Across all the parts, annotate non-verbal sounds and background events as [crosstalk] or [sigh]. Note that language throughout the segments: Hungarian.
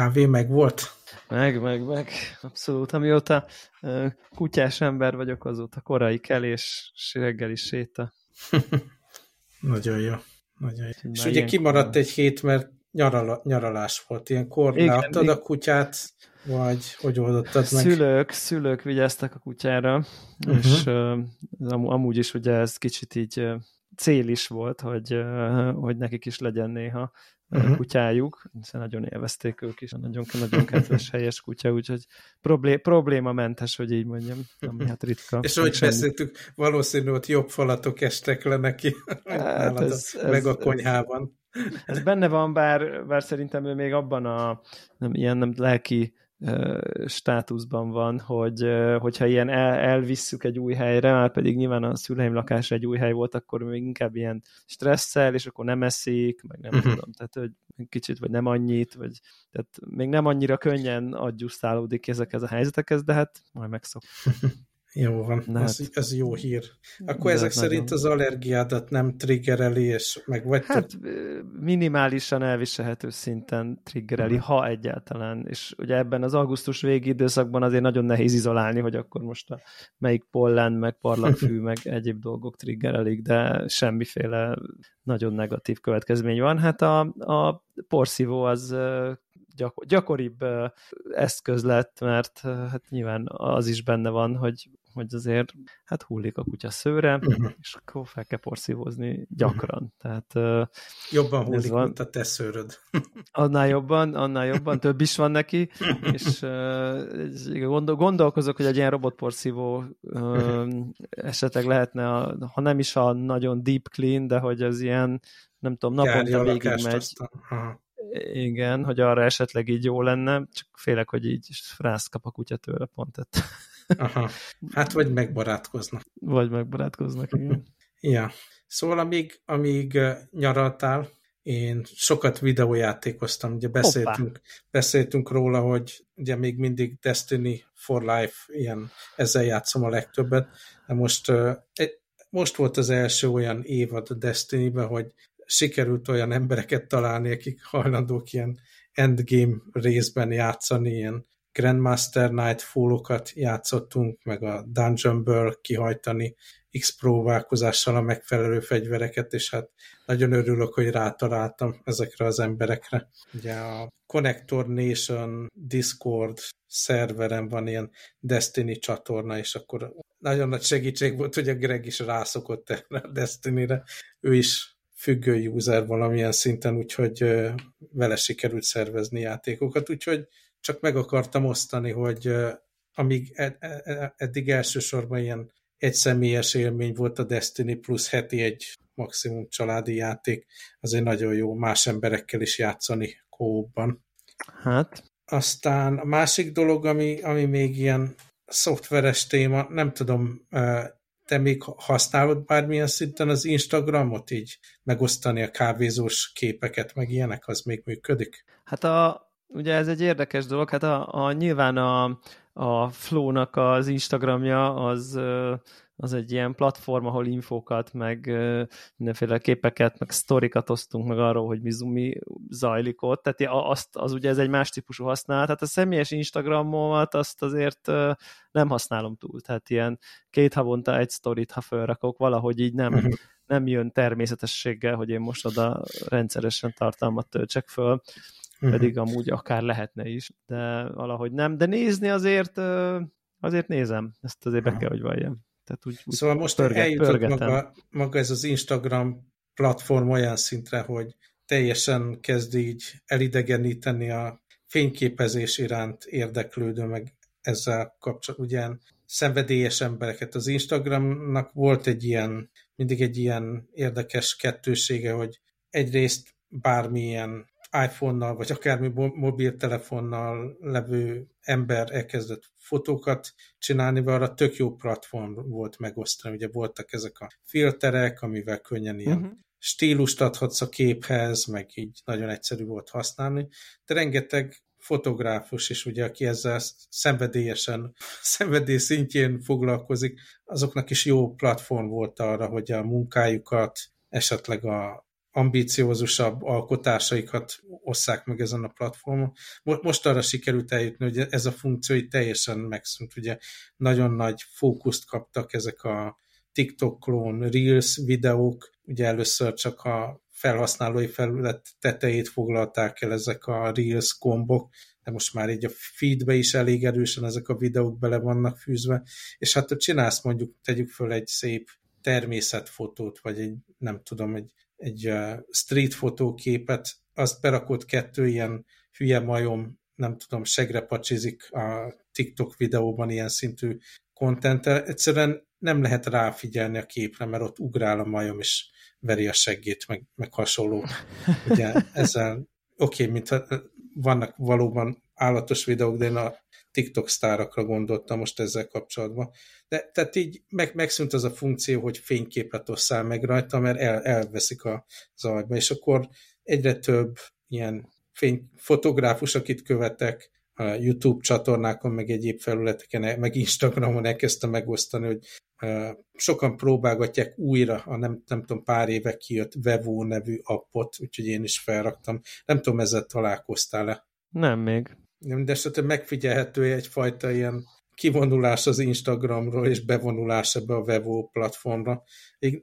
kávé meg volt? Meg, meg, meg. Abszolút. Amióta kutyás ember vagyok, azóta korai kelés, reggeli séta. [laughs] Nagyon jó. Nagyon jó. És ugye kimaradt egy hét, mert nyarala, nyaralás volt. Ilyenkor leadtad a kutyát, vagy hogy oldottad meg? Szülők, szülők vigyáztak a kutyára, uh -huh. és uh, amúgy is ugye ez kicsit így cél is volt, hogy, hogy nekik is legyen néha uh-huh. kutyájuk, hiszen nagyon élvezték ők is, nagyon, nagyon kedves, [laughs] helyes kutya, úgyhogy problé, problémamentes, hogy így mondjam, ami hát ritka. És ahogy beszéltük, valószínű ott jobb falatok estek le neki, [laughs] hát ez, ez, meg a konyhában. Ez benne van, bár, bár szerintem ő még abban a nem, ilyen nem lelki státuszban van, hogy hogyha ilyen el, elvisszük egy új helyre, már pedig nyilván a szüleim lakása egy új hely volt, akkor még inkább ilyen stresszel, és akkor nem eszik, meg nem uh-huh. tudom, tehát hogy kicsit, vagy nem annyit, vagy tehát még nem annyira könnyen adjusztálódik ezekhez a helyzetekhez, de hát majd megszok. [laughs] Jó van, Na ez, hát, ez jó hír. Akkor ezek nagyon... szerint az allergiádat nem triggereli, és meg vagy... Hát minimálisan elviselhető szinten triggereli, uh-huh. ha egyáltalán. És ugye ebben az augusztus végi időszakban azért nagyon nehéz izolálni, hogy akkor most a melyik pollen, meg parlagfű, [laughs] meg egyéb dolgok triggerelik, de semmiféle nagyon negatív következmény van. Hát a, a porszívó az gyakor, gyakoribb eszköz lett, mert hát nyilván az is benne van, hogy hogy azért hát hullik a kutya szőre, uh-huh. és akkor fel kell porszívózni gyakran. Uh-huh. Tehát, jobban hullik, van, mint a te szőröd. [laughs] annál jobban, annál jobban, több is van neki, és gondol, gondolkozok, hogy egy ilyen robotporszívó uh, esetleg lehetne, a, ha nem is a nagyon deep clean, de hogy az ilyen, nem tudom, naponta végig megy. Igen, hogy arra esetleg így jó lenne, csak félek, hogy így rász kap a kutya tőle pont. Aha. Hát vagy megbarátkoznak. Vagy megbarátkoznak, igen. ja. Szóval amíg, amíg nyaraltál, én sokat videójátékoztam, ugye beszéltünk, beszéltünk róla, hogy ugye még mindig Destiny for Life, ilyen, ezzel játszom a legtöbbet, de most, most volt az első olyan évad a Destiny-ben, hogy sikerült olyan embereket találni, akik hajlandók ilyen endgame részben játszani, ilyen Grandmaster Night Fallokat játszottunk, meg a Dungeonből kihajtani X próbálkozással a megfelelő fegyvereket, és hát nagyon örülök, hogy rátaláltam ezekre az emberekre. Ugye a Connector Nation Discord szerveren van ilyen Destiny csatorna, és akkor nagyon nagy segítség volt, hogy a Greg is rászokott erre a Destiny-re. Ő is függő user valamilyen szinten, úgyhogy vele sikerült szervezni játékokat, úgyhogy csak meg akartam osztani, hogy amíg ed, e, e, eddig elsősorban ilyen egyszemélyes élmény volt a Destiny plusz heti egy maximum családi játék, azért nagyon jó más emberekkel is játszani kóban. Hát. Aztán a másik dolog, ami, ami még ilyen szoftveres téma, nem tudom, te még használod bármilyen szinten az Instagramot így megosztani a kávézós képeket, meg ilyenek, az még működik? Hát a, ugye ez egy érdekes dolog, hát a, a nyilván a, a Flow-nak az Instagramja az, az egy ilyen platform, ahol infókat, meg mindenféle képeket, meg sztorikat osztunk meg arról, hogy mi, mi zajlik ott, tehát azt, az ugye ez egy más típusú használat, tehát a személyes Instagramomat azt azért nem használom túl, tehát ilyen két havonta egy sztorit, ha felrakok, valahogy így nem, mhm. nem jön természetességgel, hogy én most oda rendszeresen tartalmat töltsek föl. Pedig amúgy akár lehetne is, de valahogy nem. De nézni azért, azért nézem, ezt azért be kell, hogy valljam. Tehát úgy, úgy szóval most pörget, eljutott maga, maga ez az Instagram platform olyan szintre, hogy teljesen kezd így elidegeníteni a fényképezés iránt érdeklődő, meg ezzel kapcsolatban, ugye szenvedélyes embereket. Az Instagramnak volt egy ilyen, mindig egy ilyen érdekes kettősége, hogy egyrészt bármilyen iPhone-nal, vagy akármi mobiltelefonnal levő ember elkezdett fotókat csinálni, mert arra tök jó platform volt megosztani. Ugye voltak ezek a filterek, amivel könnyen ilyen uh-huh. stílust adhatsz a képhez, meg így nagyon egyszerű volt használni, de rengeteg fotográfus is, ugye, aki ezzel szenvedélyesen, [laughs] szenvedély szintjén foglalkozik, azoknak is jó platform volt arra, hogy a munkájukat, esetleg a ambíciózusabb alkotásaikat osszák meg ezen a platformon. Most arra sikerült eljutni, hogy ez a funkció így teljesen megszűnt. Ugye nagyon nagy fókuszt kaptak ezek a TikTok klón, Reels videók, ugye először csak a felhasználói felület tetejét foglalták el ezek a Reels gombok, de most már így a feedbe is elég erősen ezek a videók bele vannak fűzve, és hát csinálsz mondjuk, tegyük föl egy szép természetfotót, vagy egy, nem tudom, egy, egy street fotóképet, azt berakott kettő ilyen hülye majom, nem tudom, segre pacsizik a TikTok videóban ilyen szintű kontenttel. Egyszerűen nem lehet ráfigyelni a képre, mert ott ugrál a majom, és veri a seggét, meg, meg hasonló. Ugye [laughs] ezzel, oké, okay, mintha vannak valóban állatos videók, de én a TikTok sztárakra gondoltam most ezzel kapcsolatban. De tehát így meg, megszűnt az a funkció, hogy fényképet osszál meg rajta, mert el, elveszik a zajba, és akkor egyre több ilyen fény, fotográfus, akit követek, a YouTube csatornákon, meg egyéb felületeken, meg Instagramon elkezdte megosztani, hogy sokan próbálgatják újra a nem, nem tudom, pár éve kijött Vevo nevű appot, úgyhogy én is felraktam. Nem tudom, ezzel találkoztál-e? Nem még. De esetleg megfigyelhető egyfajta ilyen kivonulás az Instagramról és bevonulás ebbe a Vevo platformra.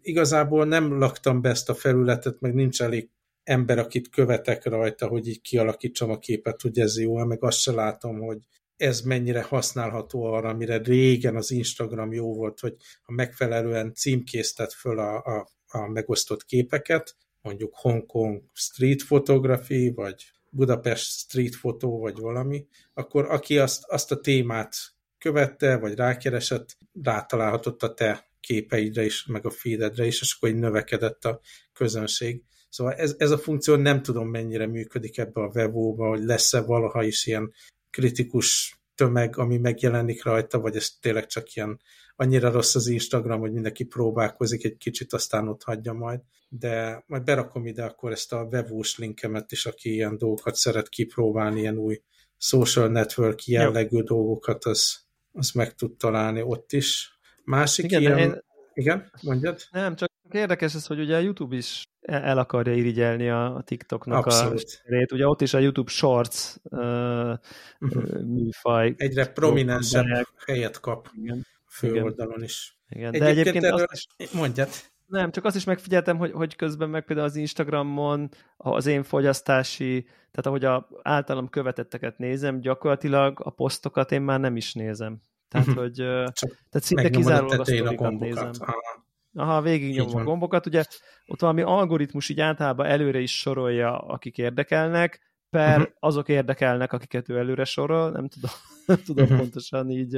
Igazából nem laktam be ezt a felületet, meg nincs elég ember, akit követek rajta, hogy így kialakítsam a képet, hogy ez jó, meg azt se látom, hogy ez mennyire használható arra, amire régen az Instagram jó volt, hogy ha megfelelően címkésztet föl a, a, a megosztott képeket, mondjuk Hongkong street photography, vagy Budapest street fotó, vagy valami, akkor aki azt, azt a témát követte, vagy rákeresett, rátalálhatott a te képeidre is, meg a feededre is, és akkor így növekedett a közönség. Szóval ez, ez a funkció nem tudom mennyire működik ebbe a webóba, hogy lesz-e valaha is ilyen kritikus tömeg, ami megjelenik rajta, vagy ez tényleg csak ilyen annyira rossz az Instagram, hogy mindenki próbálkozik egy kicsit, aztán ott hagyja majd. De majd berakom ide akkor ezt a webós linkemet is, aki ilyen dolgokat szeret kipróbálni, ilyen új social network jellegű Jó. dolgokat, az, az meg tud találni ott is. Másik Igen, ilyen... Én... Igen, mondjad? Nem, csak érdekes ez, hogy ugye a YouTube is el akarja irigyelni a TikToknak Abszolút. a serét. Ugye ott is a YouTube Shorts uh, uh-huh. műfaj. Egyre prominensebb helyet kap Igen. Főoldalon is. Igen, de egyébként, egyébként erről... azt. Mondjad. Nem, csak azt is megfigyeltem, hogy, hogy közben meg például az Instagramon az én fogyasztási, tehát ahogy a általam követetteket nézem, gyakorlatilag a posztokat én már nem is nézem. Tehát, uh-huh. hogy Csak tehát szinte kizárólag a sztorikat nézem. Aha. Aha, végignyomom a gombokat. Ugye ott valami algoritmus így általában előre is sorolja, akik érdekelnek, per uh-huh. azok érdekelnek, akiket ő előre sorol, nem tudom, [laughs] nem tudom uh-huh. pontosan így,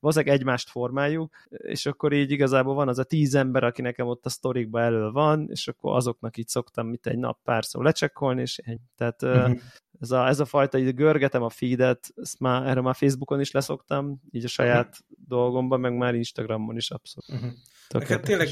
valószínűleg egymást formáljuk, és akkor így igazából van az a tíz ember, aki nekem ott a sztorikba elő van, és akkor azoknak így szoktam mit egy nap pár szó lecsekkolni, és ennyi. Tehát uh-huh. ez, a, ez a fajta, így görgetem a feedet, ezt már, erre már Facebookon is leszoktam, így a saját uh-huh. dolgomban, meg már Instagramon is abszolút. Uh-huh. Hát tényleg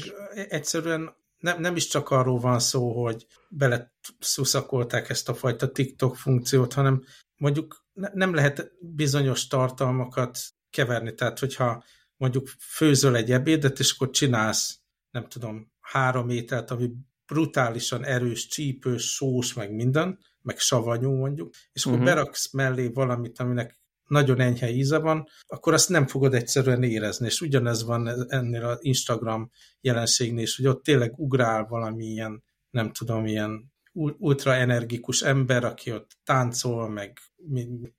egyszerűen nem, nem is csak arról van szó, hogy bele szuszakolták ezt a fajta TikTok funkciót, hanem mondjuk nem lehet bizonyos tartalmakat keverni. Tehát, hogyha mondjuk főzöl egy ebédet, és akkor csinálsz, nem tudom, három ételt, ami brutálisan erős, csípős, sós, meg minden, meg savanyú mondjuk, és akkor uh-huh. beraksz mellé valamit, aminek nagyon enyhe íze van, akkor azt nem fogod egyszerűen érezni, és ugyanez van ennél az Instagram jelenségnél is, hogy ott tényleg ugrál valami ilyen, nem tudom, ilyen ultra energikus ember, aki ott táncol, meg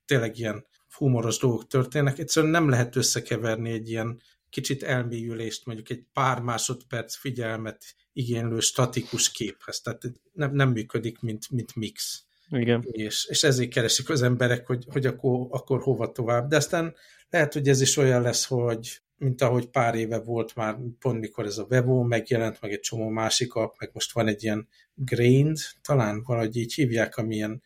tényleg ilyen humoros dolgok történnek, egyszerűen nem lehet összekeverni egy ilyen kicsit elmélyülést, mondjuk egy pár másodperc figyelmet igénylő statikus képhez. Tehát nem, nem működik, mint, mint mix. Igen. És, és ezért keresik az emberek, hogy, hogy akkor, akkor hova tovább. De aztán lehet, hogy ez is olyan lesz, hogy mint ahogy pár éve volt már, pont mikor ez a Vevo megjelent, meg egy csomó másik app, meg most van egy ilyen Grained, talán valahogy így hívják, amilyen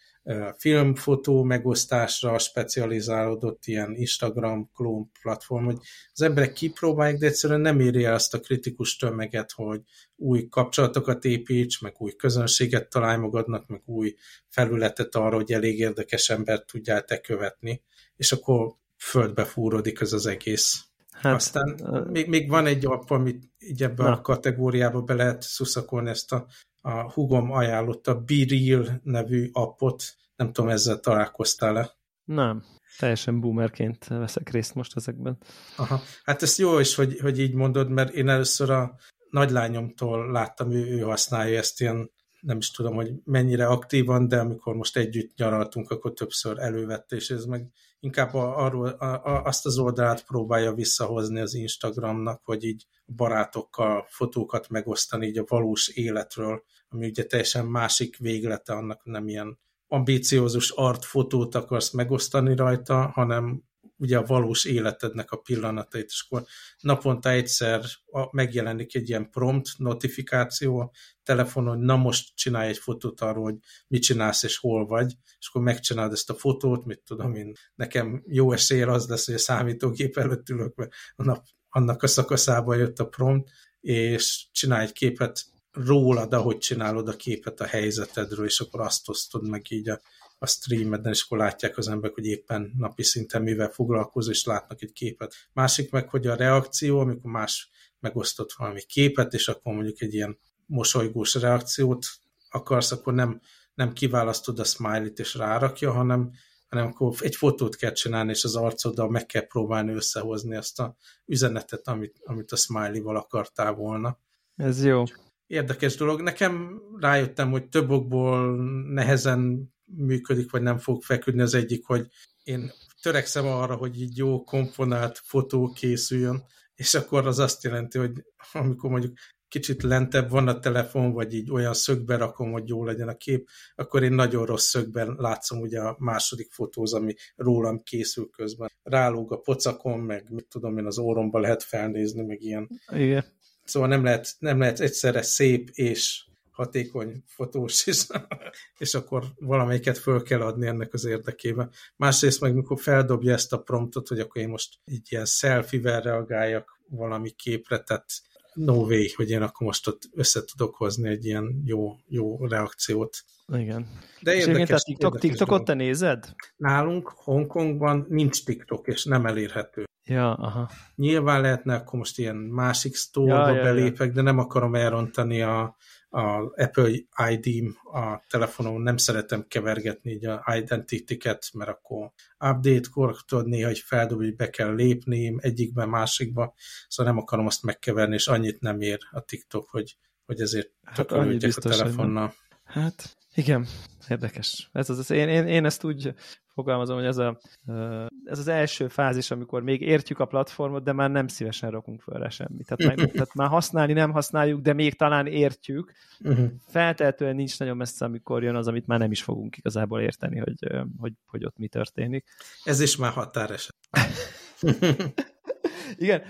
filmfotó megosztásra specializálódott ilyen Instagram klón platform, hogy az emberek kipróbálják, de egyszerűen nem éri el azt a kritikus tömeget, hogy új kapcsolatokat építs, meg új közönséget találj magadnak, meg új felületet arra, hogy elég érdekes embert tudjál te követni, és akkor földbe fúrodik ez az egész. Hát, Aztán még, még van egy app, amit így ebbe Na. a kategóriába be lehet szuszakolni ezt a a hugom ajánlotta Be Real nevű appot, nem tudom, ezzel találkoztál-e? Nem, teljesen boomerként veszek részt most ezekben. Aha. Hát ez jó is, hogy, hogy így mondod, mert én először a nagylányomtól láttam, ő, ő használja ezt ilyen, nem is tudom, hogy mennyire aktívan, de amikor most együtt nyaraltunk, akkor többször elővette, és ez meg inkább a, arról, a, a, azt az oldalát próbálja visszahozni az Instagramnak, hogy így barátokkal fotókat megosztani így a valós életről, ami ugye teljesen másik véglete, annak nem ilyen ambíciózus artfotót akarsz megosztani rajta, hanem ugye a valós életednek a pillanatait, és akkor naponta egyszer megjelenik egy ilyen prompt notifikáció a telefonon, hogy na most csinálj egy fotót arról, hogy mit csinálsz és hol vagy, és akkor megcsinálod ezt a fotót, mit tudom én, nekem jó esélye az lesz, hogy a számítógép előtt ülök, mert a nap, annak a szakaszában jött a prompt, és csinálj egy képet rólad, ahogy csinálod a képet a helyzetedről, és akkor azt osztod meg így a, a streameden, és akkor látják az emberek, hogy éppen napi szinten mivel foglalkozol, és látnak egy képet. Másik meg, hogy a reakció, amikor más megosztott valami képet, és akkor mondjuk egy ilyen mosolygós reakciót akarsz, akkor nem, nem kiválasztod a smiley-t és rárakja, hanem, hanem akkor egy fotót kell csinálni, és az arcoddal meg kell próbálni összehozni azt a üzenetet, amit, amit a smiley-val akartál volna. Ez jó érdekes dolog. Nekem rájöttem, hogy több okból nehezen működik, vagy nem fog feküdni az egyik, hogy én törekszem arra, hogy így jó komponált fotó készüljön, és akkor az azt jelenti, hogy amikor mondjuk kicsit lentebb van a telefon, vagy így olyan szögbe rakom, hogy jó legyen a kép, akkor én nagyon rossz szögben látszom ugye a második fotóz, ami rólam készül közben. Rálóg a pocakon, meg mit tudom én, az óromba lehet felnézni, meg ilyen. Igen. Szóval nem lehet, nem lehet egyszerre szép és hatékony fotós, és, [laughs] és akkor valamelyiket föl kell adni ennek az érdekében. Másrészt meg, mikor feldobja ezt a promptot, hogy akkor én most így ilyen selfie-vel reagáljak valami képre, tehát no way, hogy én akkor most ott össze tudok hozni egy ilyen jó, jó reakciót. Igen. De és érdekes, TikTok, érdekes TikTokot te nézed? Nálunk Hongkongban nincs TikTok, és nem elérhető. Ja, aha. Nyilván lehetne akkor most ilyen másik store-ba ja, belépek, ja. de nem akarom elrontani a, a Apple ID-m a telefonon, nem szeretem kevergetni így a identity-ket, mert akkor update-kor tudod néha, hogy feldobni, hogy be kell lépni egyikbe, másikba, szóval nem akarom azt megkeverni, és annyit nem ér a TikTok, hogy, hogy ezért hát a telefonnal. Hát igen, érdekes. Ez az, én, én, én ezt úgy fogalmazom, hogy ez, a, ez az első fázis, amikor még értjük a platformot, de már nem szívesen rakunk föl semmit. Tehát, [laughs] meg, tehát már használni nem használjuk, de még talán értjük. Uh-huh. Feltehetően nincs nagyon messze, amikor jön az, amit már nem is fogunk igazából érteni, hogy, hogy, hogy ott mi történik. Ez is már határeset. [laughs] Igen,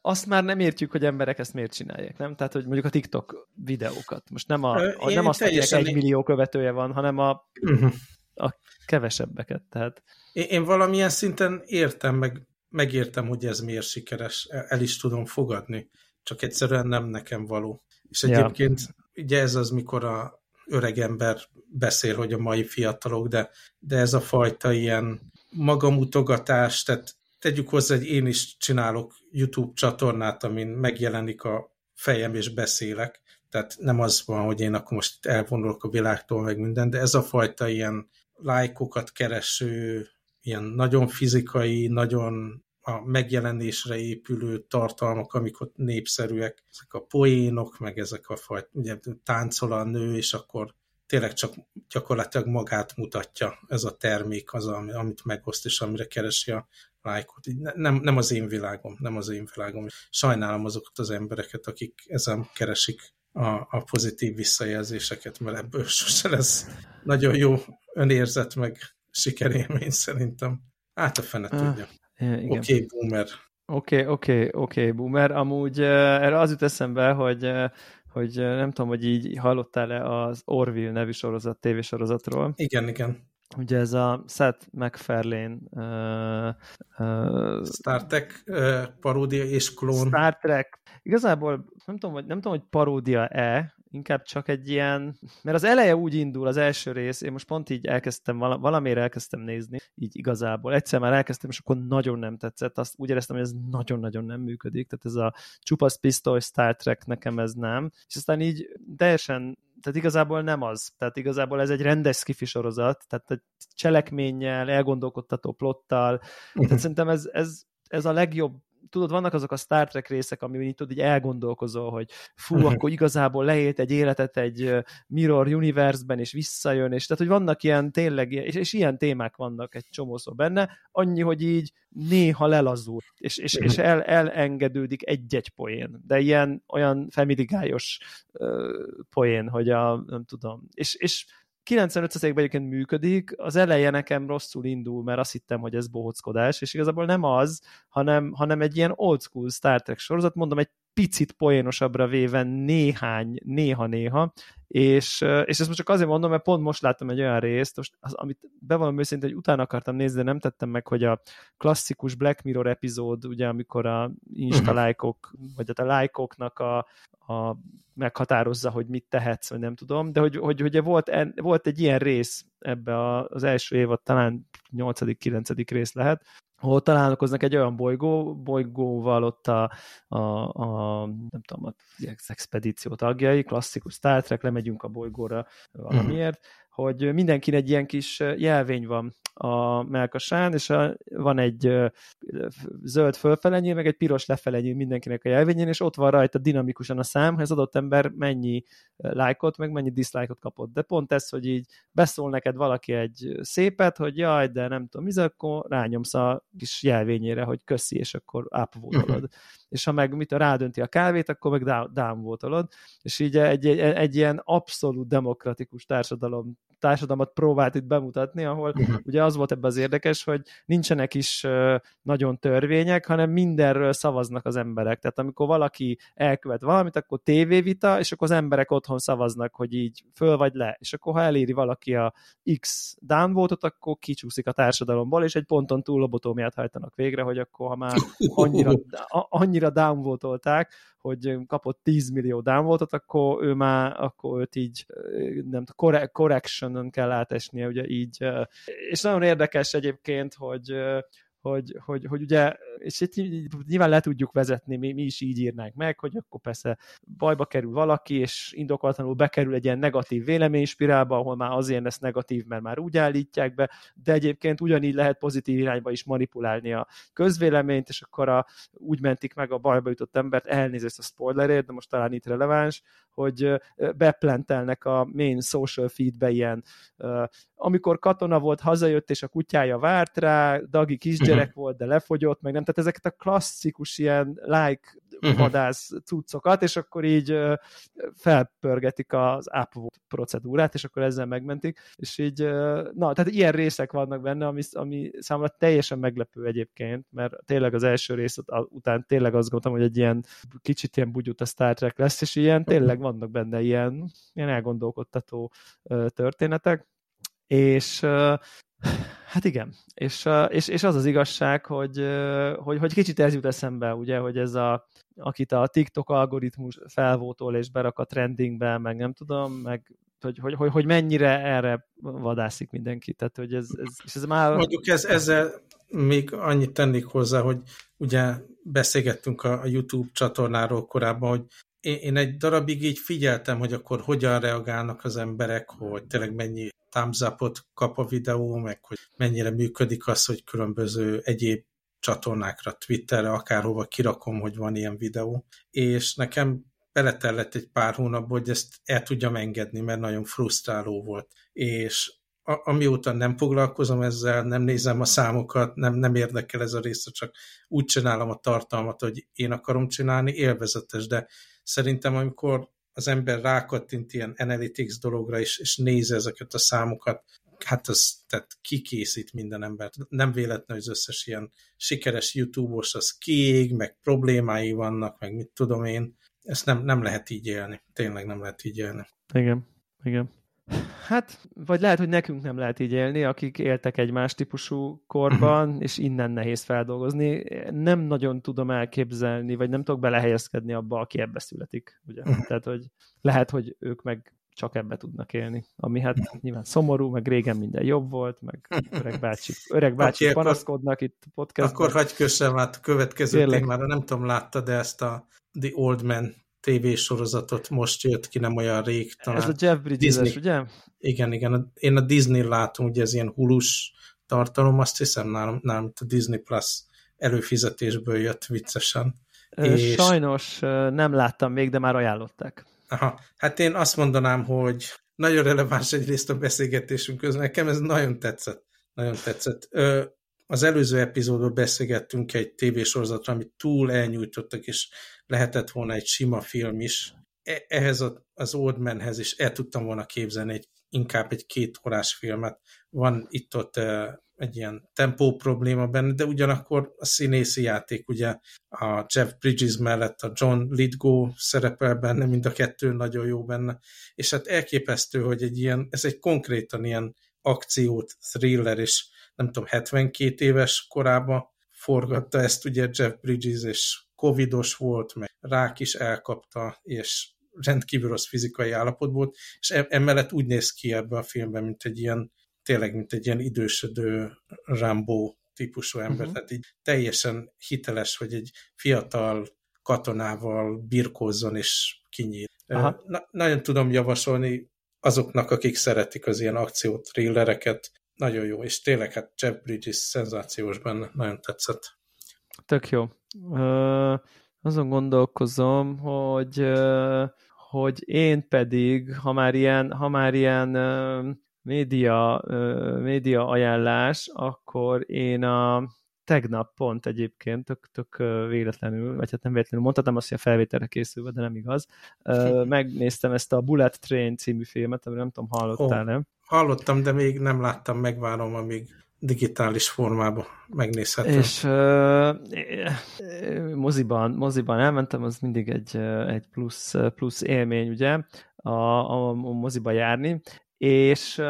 azt már nem értjük, hogy emberek ezt miért csinálják, nem? Tehát, hogy mondjuk a TikTok videókat. Most nem, a, a nem azt mondják, egy millió követője van, hanem a, uh-huh. A kevesebbeket. Tehát... Én, én valamilyen szinten értem, meg megértem, hogy ez miért sikeres, el is tudom fogadni, csak egyszerűen nem nekem való. És egyébként ja. ugye ez az, mikor a öreg ember beszél, hogy a mai fiatalok, de, de ez a fajta ilyen magamutogatás, tehát tegyük hozzá, hogy én is csinálok YouTube csatornát, amin megjelenik a fejem és beszélek, tehát nem az van, hogy én akkor most elvonulok a világtól, meg minden, de ez a fajta ilyen lájkokat kereső, ilyen nagyon fizikai, nagyon a megjelenésre épülő tartalmak, amik ott népszerűek, ezek a poénok, meg ezek a fajta, ugye táncol a nő, és akkor tényleg csak gyakorlatilag magát mutatja ez a termék, az, amit megoszt, és amire keresi a lájkot. Nem, nem az én világom, nem az én világom. Sajnálom azokat az embereket, akik ezen keresik a, a pozitív visszajelzéseket, mert ebből sose lesz nagyon jó önérzet, meg sikerélmény szerintem. Hát a fene ah, tudja. Oké, okay, boomer. Oké, okay, oké, okay, oké, okay, boomer. Amúgy uh, erre az jut eszembe, hogy uh, hogy nem tudom, hogy így hallottál-e az Orville nevű sorozat, tévésorozatról. Igen, igen. Ugye ez a Seth MacFarlane uh, uh, Star Trek uh, paródia és klón. Star Trek. Igazából nem tudom, hogy, nem tudom, hogy paródia-e, inkább csak egy ilyen, mert az eleje úgy indul, az első rész, én most pont így elkezdtem, valamire elkezdtem nézni, így igazából. Egyszer már elkezdtem, és akkor nagyon nem tetszett. Azt úgy éreztem, hogy ez nagyon-nagyon nem működik. Tehát ez a csupasz pisztoly Star Trek nekem ez nem. És aztán így teljesen tehát igazából nem az. Tehát igazából ez egy rendes skifi sorozat, tehát egy cselekménnyel, elgondolkodtató plottal. Tehát mhm. szerintem ez, ez, ez a legjobb tudod, vannak azok a Star Trek részek, ami így tudod, így elgondolkozol, hogy fú, [laughs] akkor igazából leélt egy életet egy Mirror Universe-ben, és visszajön, és tehát, hogy vannak ilyen tényleg, és, és ilyen témák vannak egy csomószor benne, annyi, hogy így néha lelazul, és, és, és el, elengedődik egy-egy poén, de ilyen olyan familigályos uh, poén, hogy a, nem tudom, és, és 95%-ban egyébként működik, az eleje nekem rosszul indul, mert azt hittem, hogy ez bohockodás, és igazából nem az, hanem, hanem egy ilyen old school Star Trek sorozat, mondom, egy picit poénosabbra véve néhány, néha-néha, és, és ezt most csak azért mondom, mert pont most láttam egy olyan részt, most az, amit bevallom őszintén, hogy utána akartam nézni, de nem tettem meg, hogy a klasszikus Black Mirror epizód, ugye amikor a Insta mhm. lájkok, vagy hát a lájkoknak a, a meghatározza, hogy mit tehetsz, vagy nem tudom, de hogy, hogy, hogy volt, en, volt egy ilyen rész ebbe a, az első évad, talán 8.-9. rész lehet, ahol találkoznak egy olyan bolygó, bolygóval ott a, a, a nem tudom, az expedíció tagjai, klasszikus Star Trek, lemegyünk a bolygóra valamiért, mm hogy mindenkinek egy ilyen kis jelvény van a melkasán, és a, van egy zöld fölfelenyé, meg egy piros lefelenyé mindenkinek a jelvényén, és ott van rajta dinamikusan a szám, hogy az adott ember mennyi lájkot, meg mennyi diszlájkot kapott. De pont ez, hogy így beszól neked valaki egy szépet, hogy jaj, de nem tudom, mi akkor rányomsz a kis jelvényére, hogy köszi, és akkor upvote és ha meg mit rádönti a kávét, akkor meg downvote és így egy, egy, egy ilyen abszolút demokratikus társadalom társadalmat próbált itt bemutatni, ahol ugye az volt ebben az érdekes, hogy nincsenek is nagyon törvények, hanem mindenről szavaznak az emberek. Tehát amikor valaki elkövet valamit, akkor tévévita, és akkor az emberek otthon szavaznak, hogy így föl vagy le. És akkor ha eléri valaki a X downvote akkor kicsúszik a társadalomból, és egy ponton túl lobotómiát hajtanak végre, hogy akkor ha már annyira, [laughs] annyira downvotolták, hogy kapott 10 millió downvotot, akkor ő már, akkor őt így nem tudom, correction kell átesnie, ugye így. És nagyon érdekes egyébként, hogy hogy, hogy, hogy ugye, és itt nyilván le tudjuk vezetni, mi, mi is így írnánk meg, hogy akkor persze bajba kerül valaki, és indokolatlanul bekerül egy ilyen negatív véleményspirálba, ahol már azért lesz negatív, mert már úgy állítják be, de egyébként ugyanígy lehet pozitív irányba is manipulálni a közvéleményt, és akkor a, úgy mentik meg a bajba jutott embert, elnézést a spoilerért, de most talán itt releváns, hogy beplentelnek a main social feedbe ilyen, amikor katona volt, hazajött, és a kutyája várt rá, Dagi kisgyerek uh-huh. volt, de lefogyott, meg nem, tehát ezeket a klasszikus ilyen like uh-huh. vadász cuccokat, és akkor így felpörgetik az upvote procedúrát, és akkor ezzel megmentik, és így, na, tehát ilyen részek vannak benne, ami, ami számomra teljesen meglepő egyébként, mert tényleg az első rész után tényleg azt gondoltam, hogy egy ilyen kicsit ilyen bugyut a Star Trek lesz, és ilyen tényleg vannak benne ilyen, ilyen elgondolkodtató történetek, és Hát igen, és, és, és az az igazság, hogy, hogy, hogy kicsit ez jut eszembe, ugye, hogy ez a, akit a TikTok algoritmus felvótol és berak a trendingbe, meg nem tudom, meg hogy, hogy, hogy, hogy mennyire erre vadászik mindenki, tehát hogy ez, ez, és ez már... Mondjuk ez, ezzel még annyit tennék hozzá, hogy ugye beszélgettünk a YouTube csatornáról korábban, hogy én, egy darabig így figyeltem, hogy akkor hogyan reagálnak az emberek, hogy tényleg mennyi up kap a videó, meg hogy mennyire működik az, hogy különböző egyéb csatornákra, Twitterre, akárhova kirakom, hogy van ilyen videó, és nekem beletellett egy pár hónapból, hogy ezt el tudjam engedni, mert nagyon frusztráló volt. És a, amióta nem foglalkozom ezzel, nem nézem a számokat, nem, nem érdekel ez a része, csak úgy csinálom a tartalmat, hogy én akarom csinálni, élvezetes, de szerintem amikor az ember rákattint ilyen analytics dologra, és, és nézi ezeket a számokat, hát az tehát kikészít minden embert. Nem véletlen, hogy az összes ilyen sikeres YouTube-os az kiég, meg problémái vannak, meg mit tudom én. Ezt nem, nem lehet így élni. Tényleg nem lehet így élni. Igen, igen. Hát, vagy lehet, hogy nekünk nem lehet így élni, akik éltek egy más típusú korban, uh-huh. és innen nehéz feldolgozni. Nem nagyon tudom elképzelni, vagy nem tudok belehelyezkedni abba, aki ebbe születik. Ugye? Uh-huh. Tehát, hogy lehet, hogy ők meg csak ebbe tudnak élni. Ami hát nyilván szomorú, meg régen minden jobb volt, meg öreg bácsik, öreg bácsik okay, panaszkodnak akkor, itt podcastban. Akkor hagyj kössem át a következő Kérlek. témára, nem tudom, látta, de ezt a The Old Man tévésorozatot, most jött ki, nem olyan rég talán. Ez a Jeff Bridges, ugye? Igen, igen. Én a Disney látom, ugye ez ilyen hulus tartalom, azt hiszem nálam, nálam a Disney Plus előfizetésből jött viccesen. És... Sajnos nem láttam még, de már ajánlották. Aha, hát én azt mondanám, hogy nagyon releváns egyrészt a beszélgetésünk közben. Nekem ez nagyon tetszett. Nagyon tetszett. Az előző epizódban beszélgettünk egy tévésorozatra, amit túl elnyújtottak, és lehetett volna egy sima film is. E, ehhez az Old Manhez is el tudtam volna képzelni egy, inkább egy két órás filmet. Van itt-ott egy ilyen tempó probléma benne, de ugyanakkor a színészi játék, ugye a Jeff Bridges mellett a John Lithgow szerepel benne, mind a kettő nagyon jó benne, és hát elképesztő, hogy egy ilyen, ez egy konkrétan ilyen akciót, thriller, és nem tudom, 72 éves korában forgatta ezt ugye Jeff Bridges, és covidos volt, meg rák is elkapta, és rendkívül rossz fizikai állapot volt, és emellett úgy néz ki ebben a filmben, mint egy ilyen tényleg, mint egy ilyen idősödő Rambo típusú ember, uh-huh. tehát így teljesen hiteles, hogy egy fiatal katonával birkózzon és kinyíl. Na, nagyon tudom javasolni azoknak, akik szeretik az ilyen akciótrillereket, nagyon jó, és tényleg hát Jeff Bridges szenzációs benne, nagyon tetszett. Tök jó. Azon gondolkozom, hogy hogy én pedig, ha már ilyen, ha már ilyen média, média ajánlás, akkor én a tegnap pont egyébként, tök, tök véletlenül, vagy hát nem véletlenül, mondhatom azt, hogy a felvételre készülve, de nem igaz. [laughs] Megnéztem ezt a Bullet Train című filmet, amiről nem tudom, hallottál, nem? Hallottam, de még nem láttam, megvárom, amíg digitális formában megnézhető. És uh, moziban, moziban elmentem, az mindig egy, egy plusz, plusz élmény, ugye, a, a, a moziba járni, és,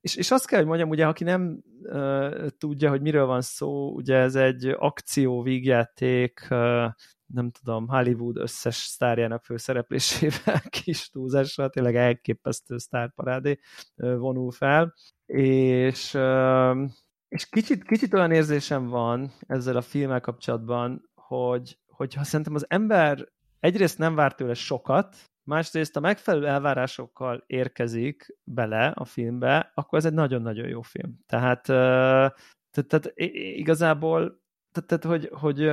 és, és azt kell, hogy mondjam, ugye, aki nem uh, tudja, hogy miről van szó, ugye ez egy akció vígjáték, uh, nem tudom, Hollywood összes sztárjának főszereplésével [laughs] kis túlzással, tényleg elképesztő sztárparádé vonul fel, és, és kicsit, kicsit olyan érzésem van ezzel a filmmel kapcsolatban, hogy, hogy ha szerintem az ember egyrészt nem vár tőle sokat, másrészt a megfelelő elvárásokkal érkezik bele a filmbe, akkor ez egy nagyon-nagyon jó film. Tehát, tehát, tehát igazából, tehát, tehát hogy, hogy,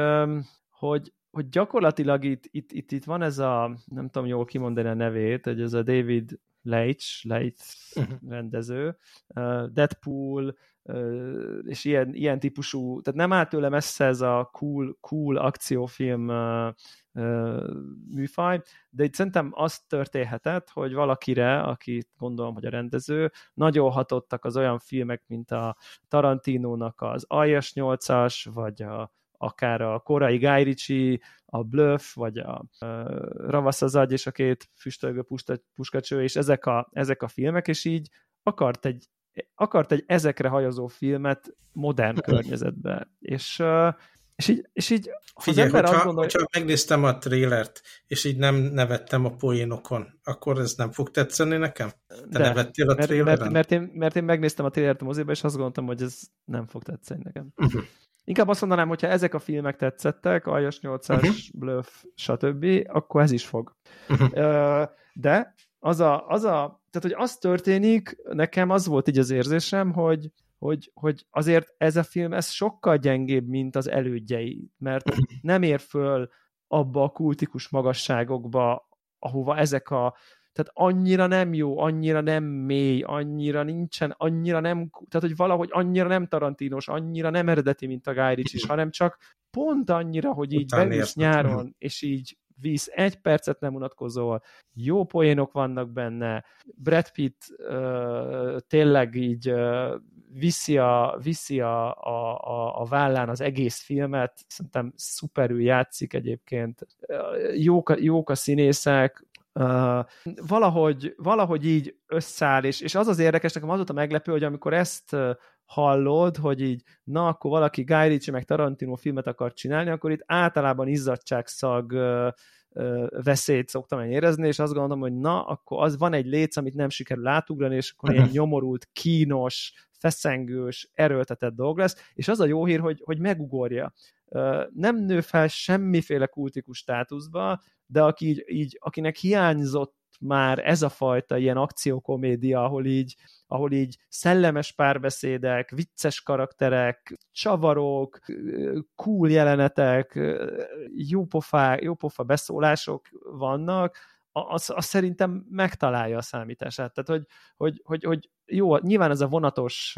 hogy, hogy gyakorlatilag itt, itt, itt, itt van ez a, nem tudom jól kimondani a nevét, hogy ez a David Leitch, Leitch uh-huh. rendező, Deadpool, és ilyen, ilyen típusú, tehát nem áll tőle messze ez a cool, cool akciófilm műfaj, de itt szerintem az történhetett, hogy valakire, aki gondolom, hogy a rendező, nagyon hatottak az olyan filmek, mint a Tarantinónak az Aljas 8-as, vagy a, akár a korai Guy Ritchie, a Bluff, vagy a, a Ravasz az agy és a két füstölgő puskacső, és ezek a, ezek a filmek, és így akart egy, akart egy ezekre hajazó filmet modern környezetbe. És és így, és így Figyelj, az hogyha, gondol... hogyha megnéztem a trélert, és így nem nevettem a poénokon, akkor ez nem fog tetszeni nekem? Te De, nevettél a mert, mert, mert, én, mert én megnéztem a trélert a moziba, és azt gondoltam, hogy ez nem fog tetszeni nekem. Uh-huh. Inkább azt mondanám, hogyha ezek a filmek tetszettek, Aljas 8-as, uh-huh. Bluff, stb., akkor ez is fog. Uh-huh. De az a, az a, tehát hogy az történik, nekem az volt így az érzésem, hogy hogy, hogy azért ez a film ez sokkal gyengébb, mint az elődjei, mert nem ér föl abba a kultikus magasságokba, ahova ezek a tehát annyira nem jó, annyira nem mély, annyira nincsen, annyira nem, tehát hogy valahogy annyira nem tarantinos, annyira nem eredeti, mint a Guy Ritchie, hanem csak pont annyira, hogy így beülsz nyáron, és így víz, egy percet nem unatkozol, jó poénok vannak benne, Brad Pitt uh, tényleg így uh, viszi, a, viszi a, a, a, a vállán az egész filmet, szerintem szuperül játszik egyébként, jók, jók a színészek, Valahogy, valahogy így összeáll, és, és az az érdekes, nekem az volt a meglepő, hogy amikor ezt hallod, hogy így, na, akkor valaki Guy Ritchie meg Tarantino filmet akar csinálni, akkor itt általában izzadságszag uh, veszélyt szoktam én érezni, és azt gondolom, hogy na, akkor az van egy léc, amit nem sikerül átugrani, és akkor ilyen [laughs] nyomorult, kínos, feszengős, erőltetett dolog lesz, és az a jó hír, hogy, hogy megugorja. Nem nő fel semmiféle kultikus státuszba, de aki így, így, akinek hiányzott már ez a fajta ilyen akciókomédia, ahol így, ahol így szellemes párbeszédek, vicces karakterek, csavarok, cool jelenetek, jópofa, jópofa beszólások vannak, az, az szerintem megtalálja a számítását. Tehát, hogy, hogy, hogy, hogy jó, nyilván ez a vonatos,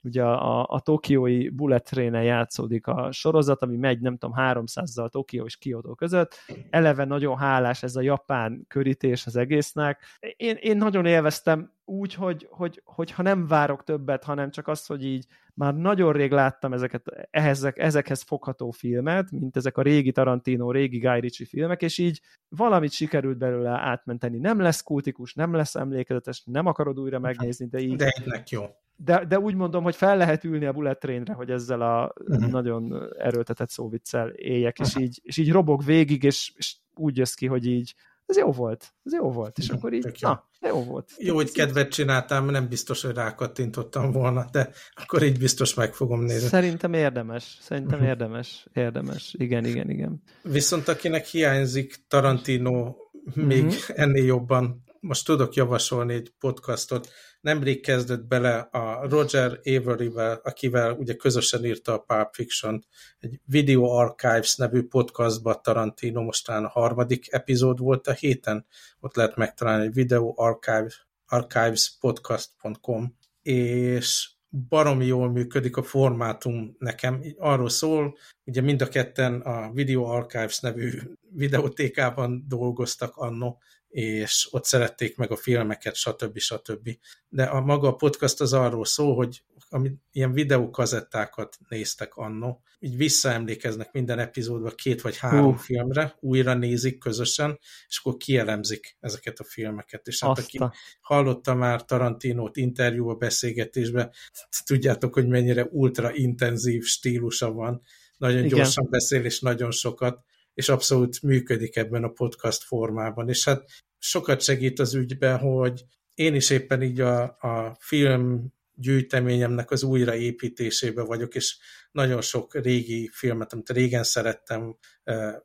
ugye a, a tokiói bullet train játszódik a sorozat, ami megy, nem tudom, 300-zal Tokió és Kyoto között. Eleve nagyon hálás ez a japán körítés az egésznek. Én, én nagyon élveztem úgy, hogy, hogy, hogy ha nem várok többet, hanem csak azt, hogy így már nagyon rég láttam ezeket, ehhez, ezekhez fogható filmet, mint ezek a régi Tarantino, régi Guy Ritchie filmek, és így valamit sikerült belőle átmenteni. Nem lesz kultikus, nem lesz emlékezetes, nem akarod újra megnézni, de így... De jó. De, de úgy mondom, hogy fel lehet ülni a bullet trainre, hogy ezzel a uh-huh. nagyon erőltetett szóviccel éljek, és így, és így robog végig, és, és úgy jössz ki, hogy így ez jó volt, ez jó volt, és akkor így, jó. na, jó volt. Jó, hogy kedvet csináltam, nem biztos, hogy rákattintottam volna, de akkor így biztos meg fogom nézni. Szerintem érdemes, szerintem mhm. érdemes, érdemes, igen, igen, igen. Viszont akinek hiányzik Tarantino még uh-huh. ennél jobban, most tudok javasolni egy podcastot, nemrég kezdett bele a Roger Avery-vel, akivel ugye közösen írta a Pulp fiction egy Video Archives nevű podcastba Tarantino, mostán a harmadik epizód volt a héten, ott lehet megtalálni egy Video Archives, archivespodcast.com, és baromi jól működik a formátum nekem. Arról szól, ugye mind a ketten a Video Archives nevű videótékában dolgoztak anno, és ott szerették meg a filmeket, stb. stb. De a maga a podcast az arról szól, hogy ami, ilyen videókazettákat néztek anno, így visszaemlékeznek minden epizódban két vagy három uh. filmre, újra nézik közösen, és akkor kielemzik ezeket a filmeket. És hát aki hallotta már Tarantinót interjúba, beszélgetésbe, [laughs] tudjátok, hogy mennyire ultra intenzív stílusa van, nagyon Igen. gyorsan beszél, és nagyon sokat, és abszolút működik ebben a podcast formában. És hát sokat segít az ügyben, hogy én is éppen így a, a film gyűjteményemnek az újraépítésébe vagyok, és nagyon sok régi filmet, amit régen szerettem,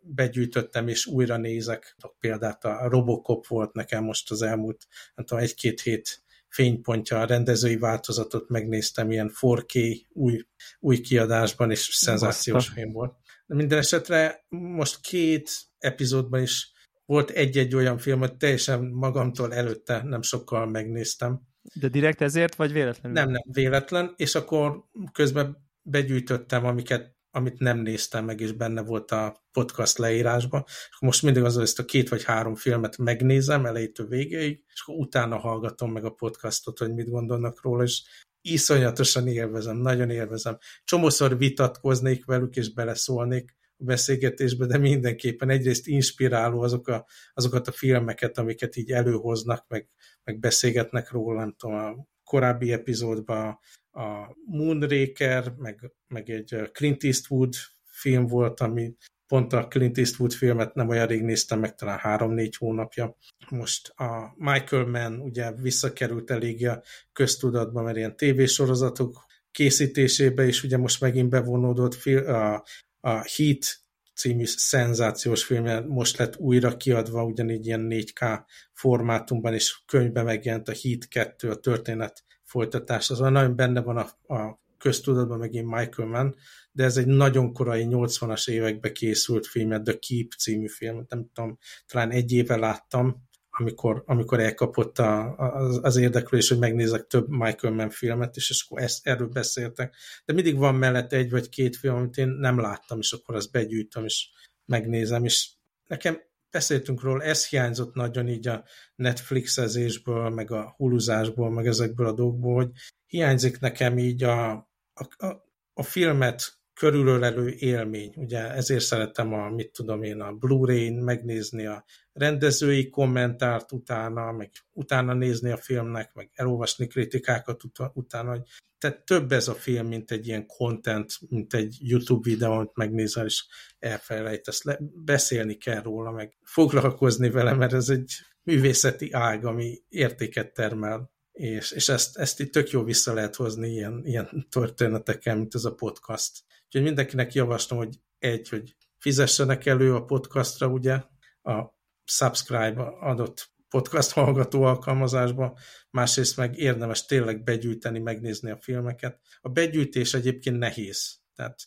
begyűjtöttem, és újra nézek. Példát a Robocop volt nekem most az elmúlt, nem tudom, egy-két hét fénypontja, a rendezői változatot megnéztem ilyen 4K új, új kiadásban, és szenzációs film volt. De minden esetre most két epizódban is volt egy-egy olyan film, hogy teljesen magamtól előtte nem sokkal megnéztem. De direkt ezért, vagy véletlenül? Nem, nem, véletlen, és akkor közben begyűjtöttem, amiket amit nem néztem meg, és benne volt a podcast leírásban. És most mindig az, ezt a két vagy három filmet megnézem elejétől végéig, és akkor utána hallgatom meg a podcastot, hogy mit gondolnak róla, és iszonyatosan élvezem, nagyon élvezem. Csomószor vitatkoznék velük, és beleszólnék a beszélgetésbe, de mindenképpen egyrészt inspiráló azok a, azokat a filmeket, amiket így előhoznak, meg, meg beszélgetnek róla, nem tudom, a korábbi epizódban a Moonraker, meg, meg egy Clint Eastwood film volt, ami pont a Clint Eastwood filmet nem olyan rég néztem meg, talán három-négy hónapja. Most a Michael Mann ugye visszakerült elég a köztudatba, mert ilyen tévésorozatok készítésébe is ugye most megint bevonódott a, a Heat című szenzációs filmje most lett újra kiadva, ugyanígy ilyen 4K formátumban, és könyvben megjelent a Heat 2, a történet folytatás, az nagyon benne van a, a köztudatban megint Michael Mann, de ez egy nagyon korai 80-as évekbe készült film, The Keep című film, nem tudom, talán egy éve láttam, amikor, amikor elkapott a, az, az érdeklődés, hogy megnézek több Michael Mann filmet, és, és akkor ezt, erről beszéltek. De mindig van mellett egy vagy két film, amit én nem láttam, és akkor azt begyűjtöm, és megnézem, és nekem beszéltünk róla, ez hiányzott nagyon így a Netflixezésből, meg a huluzásból, meg ezekből a dolgokból, hogy hiányzik nekem így a, a, a, a filmet körülölelő élmény. Ugye ezért szeretem a, mit tudom én, a Blu-ray-n megnézni a rendezői kommentárt utána, meg utána nézni a filmnek, meg elolvasni kritikákat utána, hogy tehát több ez a film, mint egy ilyen content, mint egy YouTube videó, amit megnézel, és elfelejtesz. Le, beszélni kell róla, meg foglalkozni vele, mert ez egy művészeti ág, ami értéket termel, és, és ezt, ezt itt tök jó vissza lehet hozni ilyen, ilyen történetekkel, mint ez a podcast. Úgyhogy mindenkinek javaslom, hogy egy, hogy fizessenek elő a podcastra, ugye, a subscribe adott podcast hallgató alkalmazásba, másrészt meg érdemes tényleg begyűjteni, megnézni a filmeket. A begyűjtés egyébként nehéz, tehát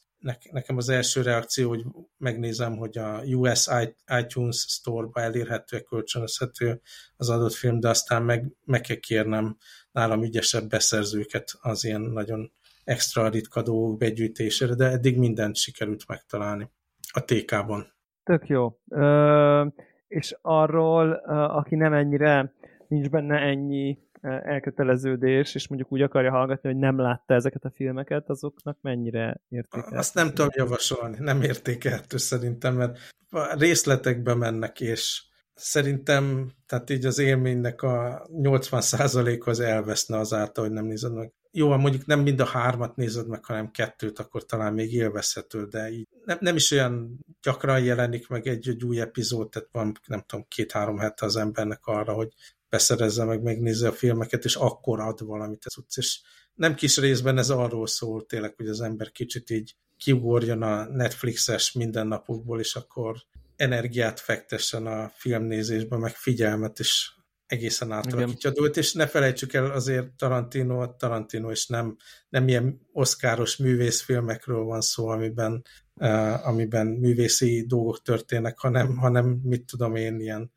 nekem az első reakció, hogy megnézem, hogy a US iTunes Store-ba elérhető, kölcsönözhető az adott film, de aztán meg, meg kell kérnem nálam ügyesebb beszerzőket az ilyen nagyon extra ritka dolgok begyűjtésére, de eddig mindent sikerült megtalálni a TK-ban. Tök jó. Ö, és arról, aki nem ennyire, nincs benne ennyi elköteleződés, és mondjuk úgy akarja hallgatni, hogy nem látta ezeket a filmeket, azoknak mennyire értékelhető? Azt nem tudom javasolni, nem értékelhető szerintem, mert részletekbe mennek, és szerintem, tehát így az élménynek a 80% az elveszne azáltal, hogy nem nézed meg. Jó, mondjuk nem mind a hármat nézed meg, hanem kettőt, akkor talán még élvezhető, de így nem, nem is olyan gyakran jelenik meg egy, egy új epizód, tehát van, nem tudom, két-három hete az embernek arra, hogy beszerezze meg, megnézze a filmeket, és akkor ad valamit ez utc. És nem kis részben ez arról szól tényleg, hogy az ember kicsit így kiugorjon a Netflixes mindennapokból, és akkor energiát fektessen a filmnézésbe, meg figyelmet, és egészen átalakítja dolgot, és ne felejtsük el azért Tarantino, Tarantino, és nem, nem ilyen oszkáros művészfilmekről van szó, amiben, uh, amiben művészi dolgok történnek, hanem, hanem mit tudom én, ilyen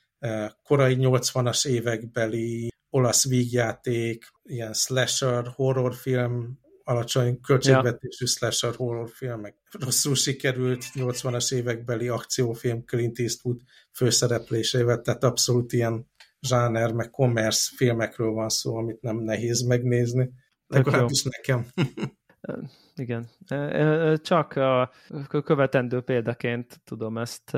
korai 80-as évekbeli olasz vígjáték, ilyen slasher, horrorfilm, alacsony költségvetésű ja. slasher horrorfilmek. Rosszul sikerült 80-as évekbeli akciófilm Clint Eastwood főszereplésével, tehát abszolút ilyen zsáner, meg commerce filmekről van szó, amit nem nehéz megnézni. Legalábbis nekem. [laughs] Igen. Csak a követendő példaként tudom ezt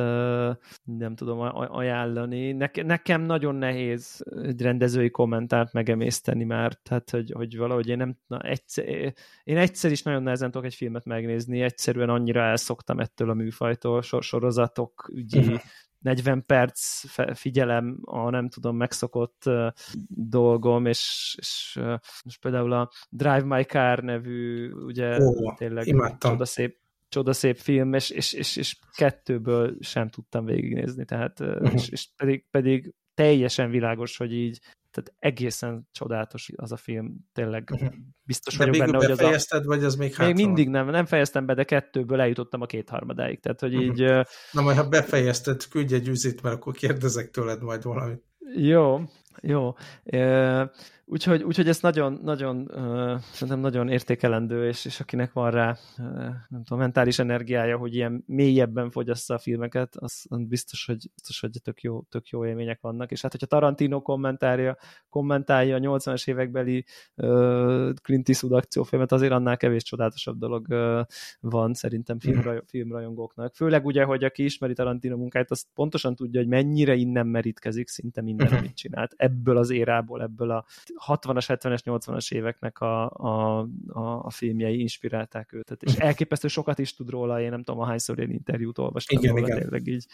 nem tudom ajánlani. Nekem nagyon nehéz egy rendezői kommentárt megemészteni már, tehát hogy, hogy valahogy én nem, na, egyszer, én egyszer is nagyon nehezen tudok egy filmet megnézni, egyszerűen annyira elszoktam ettől a műfajtól, sorozatok, ügyi, uh-huh 40 perc figyelem a nem tudom megszokott dolgom, és, és most például a Drive My Car nevű, ugye Ó, tényleg csodaszép, csodaszép film, és, és, és, és kettőből sem tudtam végignézni, tehát uh-huh. és, és pedig, pedig teljesen világos, hogy így tehát egészen csodálatos az a film, tényleg uh-huh. biztos de vagyok benne, hogy az a... vagy az még Még mindig nem, nem fejeztem be, de kettőből eljutottam a kétharmadáig, tehát hogy uh-huh. így... Na majd, ha befejezted, küldj egy üzit, mert akkor kérdezek tőled majd valamit. Jó, jó. Úgyhogy, úgyhogy ez nagyon, nagyon, szerintem nagyon értékelendő, és, és akinek van rá, nem tudom, mentális energiája, hogy ilyen mélyebben fogyassza a filmeket, az, az biztos, hogy, biztos, hogy tök jó, tök jó élmények vannak. És hát, hogyha Tarantino kommentálja, kommentálja a 80-as évekbeli uh, Clint Eastwood akciófilmet, azért annál kevés csodálatosabb dolog uh, van szerintem filmraj, filmrajongóknak. Főleg ugye, hogy aki ismeri Tarantino munkáját, az pontosan tudja, hogy mennyire innen merítkezik szinte minden, amit csinált. Ebből az érából, ebből a 60-as, 70-es, 80-as éveknek a, a, a, a filmjei inspirálták őt. És elképesztő sokat is tud róla, én nem tudom, ahányszor én interjút olvastam igen, róla, igen. tényleg így.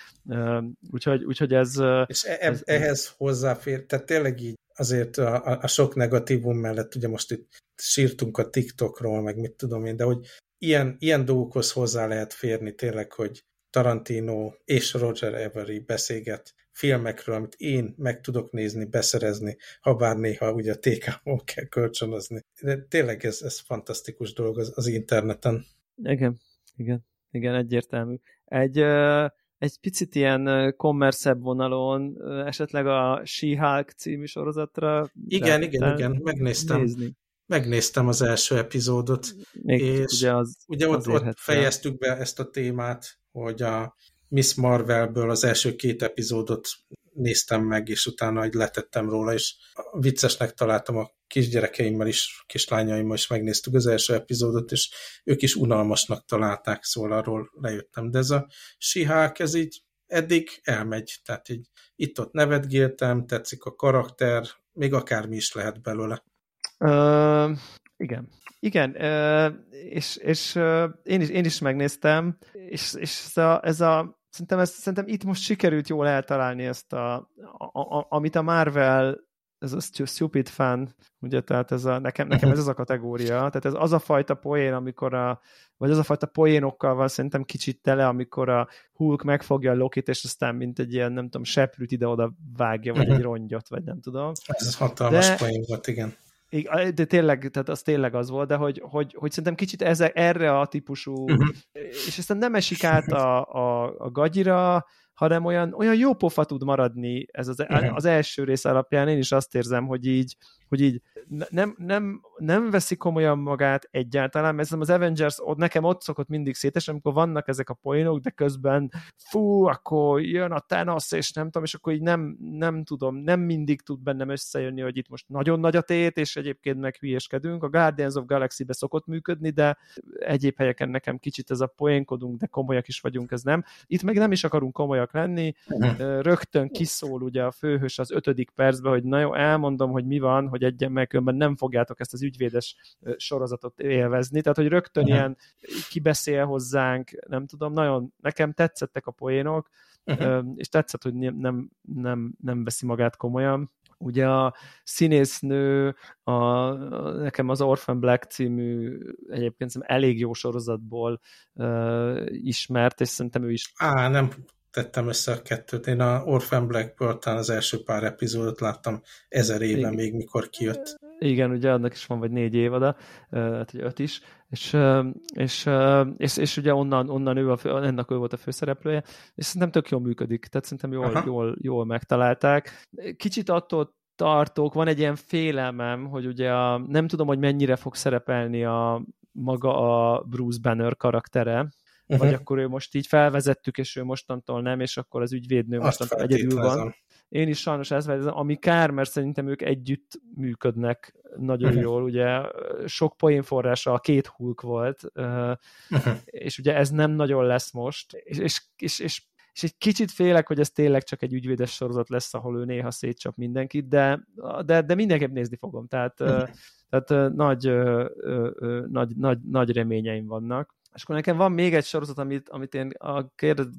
Úgyhogy, úgyhogy ez... És e, ez, ehhez hozzáfér, tehát tényleg így azért a, a, a sok negatívum mellett, ugye most itt sírtunk a TikTokról, meg mit tudom én, de hogy ilyen, ilyen dolgokhoz hozzá lehet férni tényleg, hogy Tarantino és Roger Avery beszélget filmekről, amit én meg tudok nézni, beszerezni, ha bár néha ugye a TK-ból kell kölcsönözni. De tényleg ez, ez fantasztikus dolog az, az interneten. Igen, igen, igen, egyértelmű. Egy, egy picit ilyen kommerszebb vonalon, esetleg a She-Hulk című sorozatra. Igen, igen, igen, megnéztem. Nézni. Megnéztem az első epizódot, Még és ugye, az, ugye ott, ott fejeztük be ezt a témát, hogy a Miss Marvelből az első két epizódot néztem meg, és utána egy letettem róla, és viccesnek találtam a kisgyerekeimmel is, kislányaimmal is megnéztük az első epizódot, és ők is unalmasnak találták, szóval arról lejöttem. De ez a sihák, ez így eddig elmegy, tehát így itt-ott nevetgéltem, tetszik a karakter, még akármi is lehet belőle. Uh, igen. Igen, uh, és, és uh, én, is, én is megnéztem, és, és ez a, ez a szerintem, ez, szerintem itt most sikerült jól eltalálni ezt a, a, a amit a Marvel ez a stupid fan, ugye, tehát ez a, nekem, nekem ez az a kategória, tehát ez az a fajta poén, amikor a, vagy az a fajta poénokkal van szerintem kicsit tele, amikor a Hulk megfogja a Lokit, és aztán mint egy ilyen, nem tudom, seprűt ide-oda vágja, vagy egy rongyot, vagy nem tudom. Ez hatalmas de, poén volt, igen. De tényleg, tehát az tényleg az volt, de hogy, hogy, hogy szerintem kicsit ez, erre a típusú, uh-huh. és aztán nem esik át a, a, a gagyira, hanem olyan, olyan jó pofa tud maradni ez az, az első rész alapján. Én is azt érzem, hogy így, hogy így nem, nem, nem veszi komolyan magát egyáltalán, mert az Avengers ott, nekem ott szokott mindig szétes, amikor vannak ezek a poénok, de közben fú, akkor jön a Thanos, és nem tudom, és akkor így nem, nem tudom, nem mindig tud bennem összejönni, hogy itt most nagyon nagy a tét, és egyébként meg hülyeskedünk. A Guardians of Galaxy-be szokott működni, de egyéb helyeken nekem kicsit ez a poénkodunk, de komolyak is vagyunk, ez nem. Itt meg nem is akarunk komolyak lenni, mhm. rögtön kiszól ugye a főhős az ötödik percben, hogy na jó, elmondom, hogy mi van, hogy egyen meg nem fogjátok ezt az ügyvédes sorozatot élvezni, tehát hogy rögtön uh-huh. ilyen kibeszél hozzánk, nem tudom, nagyon nekem tetszettek a poénok, uh-huh. és tetszett, hogy nem, nem, nem veszi magát komolyan. Ugye a színésznő, a, nekem az Orphan Black című egyébként elég jó sorozatból uh, ismert, és szerintem ő is... Á, nem tettem össze a kettőt. Én a Orphan talán az első pár epizódot láttam ezer éve Igen. még, mikor kijött. Igen, ugye annak is van vagy négy évada, hát hogy öt is, és, és, és, és ugye onnan, onnan ő, a, ennek ő volt a főszereplője, és szerintem tök jól működik, tehát szerintem jól, jól, jól megtalálták. Kicsit attól tartok, van egy ilyen félelmem, hogy ugye a, nem tudom, hogy mennyire fog szerepelni a maga a Bruce Banner karaktere, uh-huh. vagy akkor ő most így felvezettük, és ő mostantól nem, és akkor az ügyvédnő mostantól egyedül van. Én is sajnos ezt vezem, ami kár, mert szerintem ők együtt működnek nagyon uh-huh. jól, ugye sok poénforrása a két hulk volt, uh-huh. és ugye ez nem nagyon lesz most, és, és, és, és és egy kicsit félek, hogy ez tényleg csak egy ügyvédes sorozat lesz, ahol ő néha szétcsap mindenkit, de, de, de mindenképp nézni fogom, tehát, uh-huh. tehát nagy, nagy, nagy, nagy reményeim vannak. És akkor nekem van még egy sorozat, amit, amit én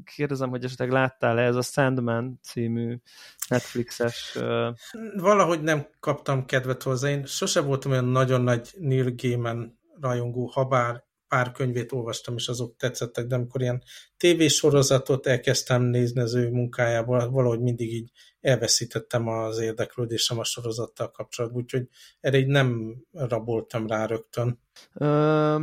kérdezem, hogy esetleg láttál-e, ez a Sandman című Netflixes... Uh... Valahogy nem kaptam kedvet hozzá. Én sose voltam olyan nagyon nagy Neil Gaiman rajongó, ha bár pár könyvét olvastam, és azok tetszettek, de amikor ilyen tévésorozatot elkezdtem nézni az ő munkájából, valahogy mindig így elveszítettem az érdeklődésem a sorozattal kapcsolatban, úgyhogy erre így nem raboltam rá rögtön. Uh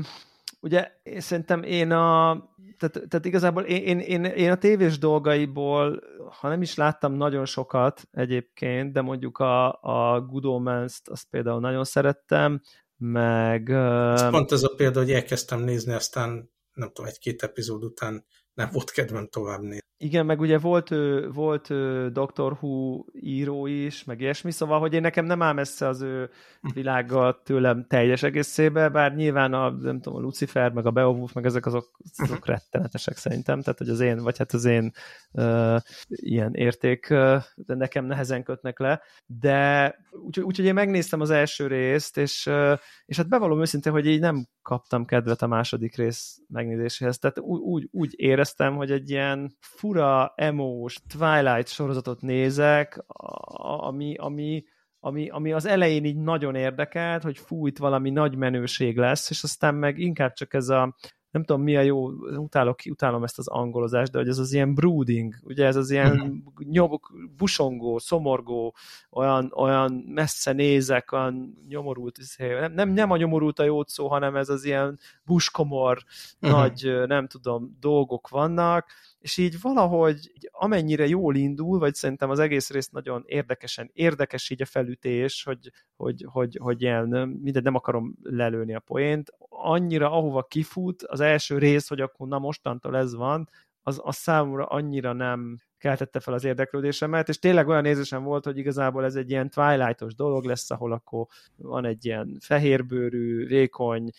ugye én szerintem én a, tehát, tehát igazából én, én, én, a tévés dolgaiból, ha nem is láttam nagyon sokat egyébként, de mondjuk a, a Good Omens-t azt például nagyon szerettem, meg... Ez pont ez a példa, hogy elkezdtem nézni, aztán nem tudom, egy-két epizód után nem volt kedvem tovább nézni. Igen, meg ugye volt, volt Doctor Who író is, meg ilyesmi, szóval, hogy én nekem nem áll messze az ő hm. világa tőlem teljes egészébe, bár nyilván a, nem tudom, a Lucifer, meg a Beowulf, meg ezek azok, azok hm. rettenetesek szerintem, tehát hogy az én, vagy hát az én uh, ilyen érték, uh, de nekem nehezen kötnek le, de úgyhogy úgy, én megnéztem az első részt, és, uh, és hát bevallom őszintén, hogy így nem kaptam kedvet a második rész megnézéséhez, tehát úgy, úgy, úgy éreztem, hogy egy ilyen fura, emós Twilight sorozatot nézek, ami, ami, ami, ami az elején így nagyon érdekelt, hogy fú, itt valami nagy menőség lesz, és aztán meg inkább csak ez a nem tudom mi a jó, utálok, utálom ezt az angolozást, de hogy ez az ilyen brooding, ugye ez az ilyen mhm. nyomok, busongó, szomorgó, olyan, olyan messze nézek, olyan nyomorult, izé, nem, nem, nem a nyomorult a jó szó, hanem ez az ilyen buskomor, uh-huh. nagy, nem tudom, dolgok vannak, és így valahogy amennyire jól indul, vagy szerintem az egész rész nagyon érdekesen, érdekes így a felütés, hogy, hogy, hogy, hogy ilyen, mindegy, nem akarom lelőni a poént, annyira ahova kifut az első rész, hogy akkor na mostantól ez van, az, az számomra annyira nem, keltette fel az érdeklődésemet, és tényleg olyan nézésem volt, hogy igazából ez egy ilyen Twilightos dolog lesz, ahol akkor van egy ilyen fehérbőrű, vékony,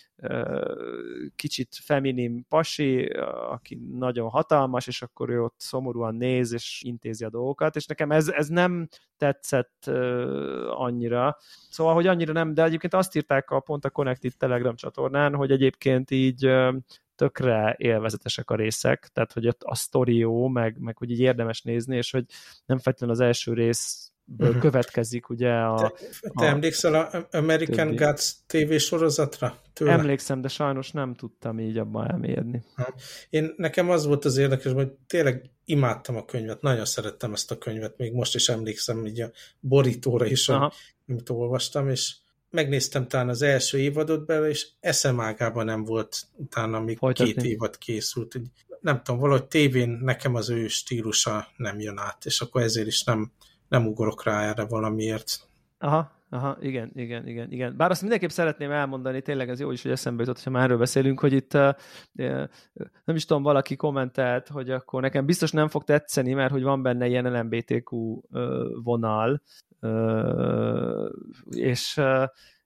kicsit feminim pasi, aki nagyon hatalmas, és akkor ő ott szomorúan néz, és intézi a dolgokat, és nekem ez, ez nem tetszett annyira. Szóval, hogy annyira nem, de egyébként azt írták a pont a Connected Telegram csatornán, hogy egyébként így tökre élvezetesek a részek, tehát hogy a sztori jó, meg, meg hogy így érdemes nézni, és hogy nem feltétlenül az első rész uh-huh. következik ugye a... Te, te a, emlékszel a American többi. Gods TV sorozatra? Tőle? Emlékszem, de sajnos nem tudtam így abban elmérni. Én, nekem az volt az érdekes, hogy tényleg imádtam a könyvet, nagyon szerettem ezt a könyvet, még most is emlékszem így a borítóra is, amit olvastam, és megnéztem talán az első évadot belőle, és eszem ágában nem volt utána, még Folytatni. két évad készült. Nem tudom, valahogy tévén nekem az ő stílusa nem jön át, és akkor ezért is nem, nem ugorok rá erre valamiért. Aha, Aha, igen, igen, igen, igen. Bár azt mindenképp szeretném elmondani, tényleg ez jó is, hogy eszembe jutott, ha már erről beszélünk, hogy itt uh, nem is tudom, valaki kommentelt, hogy akkor nekem biztos nem fog tetszeni, mert hogy van benne ilyen LMBTQ uh, vonal, és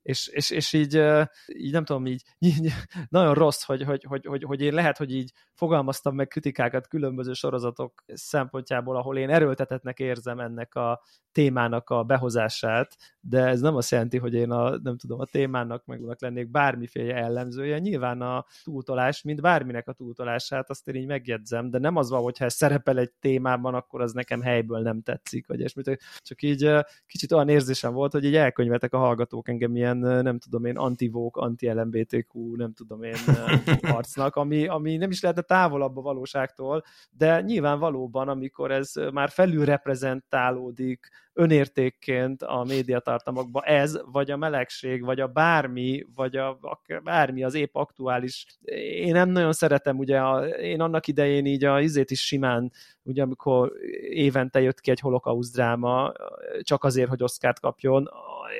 és, és, és így, így nem tudom, így, [laughs] így nagyon rossz, hogy, hogy, hogy, hogy, hogy én lehet, hogy így fogalmaztam meg kritikákat különböző sorozatok szempontjából, ahol én erőltetetnek érzem ennek a témának a behozását, de ez nem azt jelenti, hogy én a, nem tudom, a témának meg lennék bármiféle ellenzője. Nyilván a túltolás, mint bárminek a túltolását, azt én így megjegyzem, de nem az van, hogyha ez szerepel egy témában, akkor az nekem helyből nem tetszik, vagy ilyesmit. Csak így kicsit olyan érzésem volt, hogy így elkönyvetek a hallgatók engem ilyen, nem tudom én, antivók, anti-LMBTQ, nem tudom én, [laughs] arcnak, ami, ami nem is lehetne távolabb a valóságtól, de nyilván valóban, amikor ez már felül reprezentálódik önértékként a médiatartalmakba ez, vagy a melegség, vagy a bármi, vagy a, a bármi az épp aktuális. Én nem nagyon szeretem, ugye a, én annak idején így a izét is simán, ugye amikor évente jött ki egy holokauszt dráma, csak azért, hogy Oszkárt kapjon,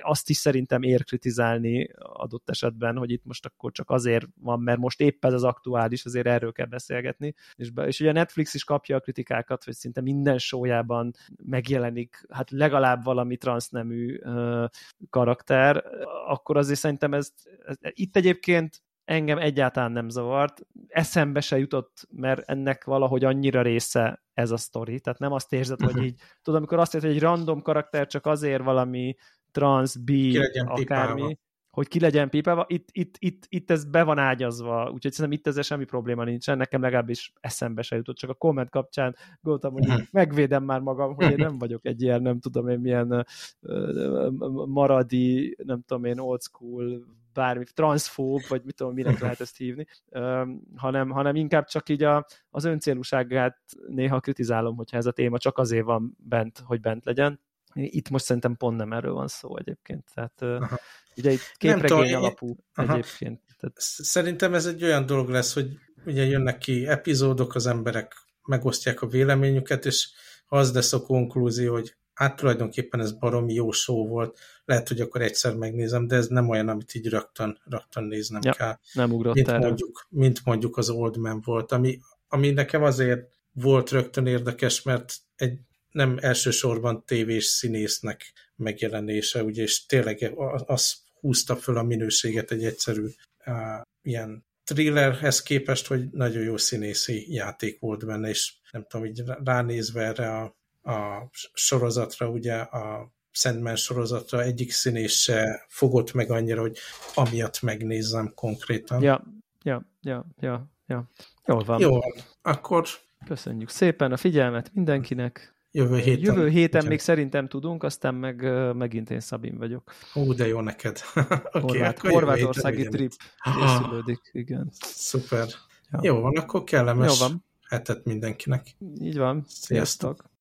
azt is szerintem ér kritizálni adott esetben, hogy itt most akkor csak azért van, mert most épp ez az aktuális, azért erről kell beszélgetni. És, be, és ugye a Netflix is kapja a kritikákat, hogy szinte minden sójában megjelenik hát legalább valami transznemű uh, karakter, akkor azért szerintem ez, ez itt egyébként engem egyáltalán nem zavart, eszembe se jutott, mert ennek valahogy annyira része ez a sztori, tehát nem azt érzed, hogy mhm. így, tudom, amikor azt érzed, hogy egy random karakter csak azért valami trans, bi, akármi, pipálva. hogy ki legyen pipálva, itt, itt, itt, itt ez be van ágyazva, úgyhogy szerintem itt ezzel semmi probléma nincsen, nekem legalábbis eszembe se jutott, csak a komment kapcsán gondoltam, hogy uh-huh. megvédem már magam, hogy én nem vagyok egy ilyen, nem tudom én milyen maradi, nem tudom én, old school bármi, transzfób, vagy mit tudom, minek lehet ezt hívni, hanem, hanem inkább csak így a, az öncélúságát néha kritizálom, hogyha ez a téma csak azért van bent, hogy bent legyen, itt most szerintem pont nem erről van szó egyébként. Tehát Aha. ugye itt képregény tudom, alapú Aha. egyébként. Tehát... Szerintem ez egy olyan dolog lesz, hogy ugye jönnek ki epizódok, az emberek megosztják a véleményüket, és az lesz a konklúzió, hogy hát tulajdonképpen ez baromi jó show volt, lehet, hogy akkor egyszer megnézem, de ez nem olyan, amit így rögtön, rögtön néznem ja, kell. Nem ugrott mint mondjuk, mint mondjuk az Old Man volt, ami, ami nekem azért volt rögtön érdekes, mert egy nem elsősorban tévés színésznek megjelenése, ugye, és tényleg az húzta föl a minőséget egy egyszerű uh, ilyen thrillerhez képest, hogy nagyon jó színészi játék volt benne, és nem tudom, így ránézve erre a, a sorozatra, ugye a Sandman sorozatra egyik színész se fogott meg annyira, hogy amiatt megnézzem konkrétan. Ja, ja, ja, ja, ja. Jól van. Jó, akkor Köszönjük szépen a figyelmet mindenkinek. Jövő héten. Jövő héten Ugyan. még szerintem tudunk, aztán meg megint én Szabin vagyok. Ó, de jó neked. [laughs] okay, Horvát, Horvátországi trip készülődik, igen. Szuper. Ja. Jó van, akkor kellemes jó van. hetet mindenkinek. Így van. Sziasztok. Sziasztok.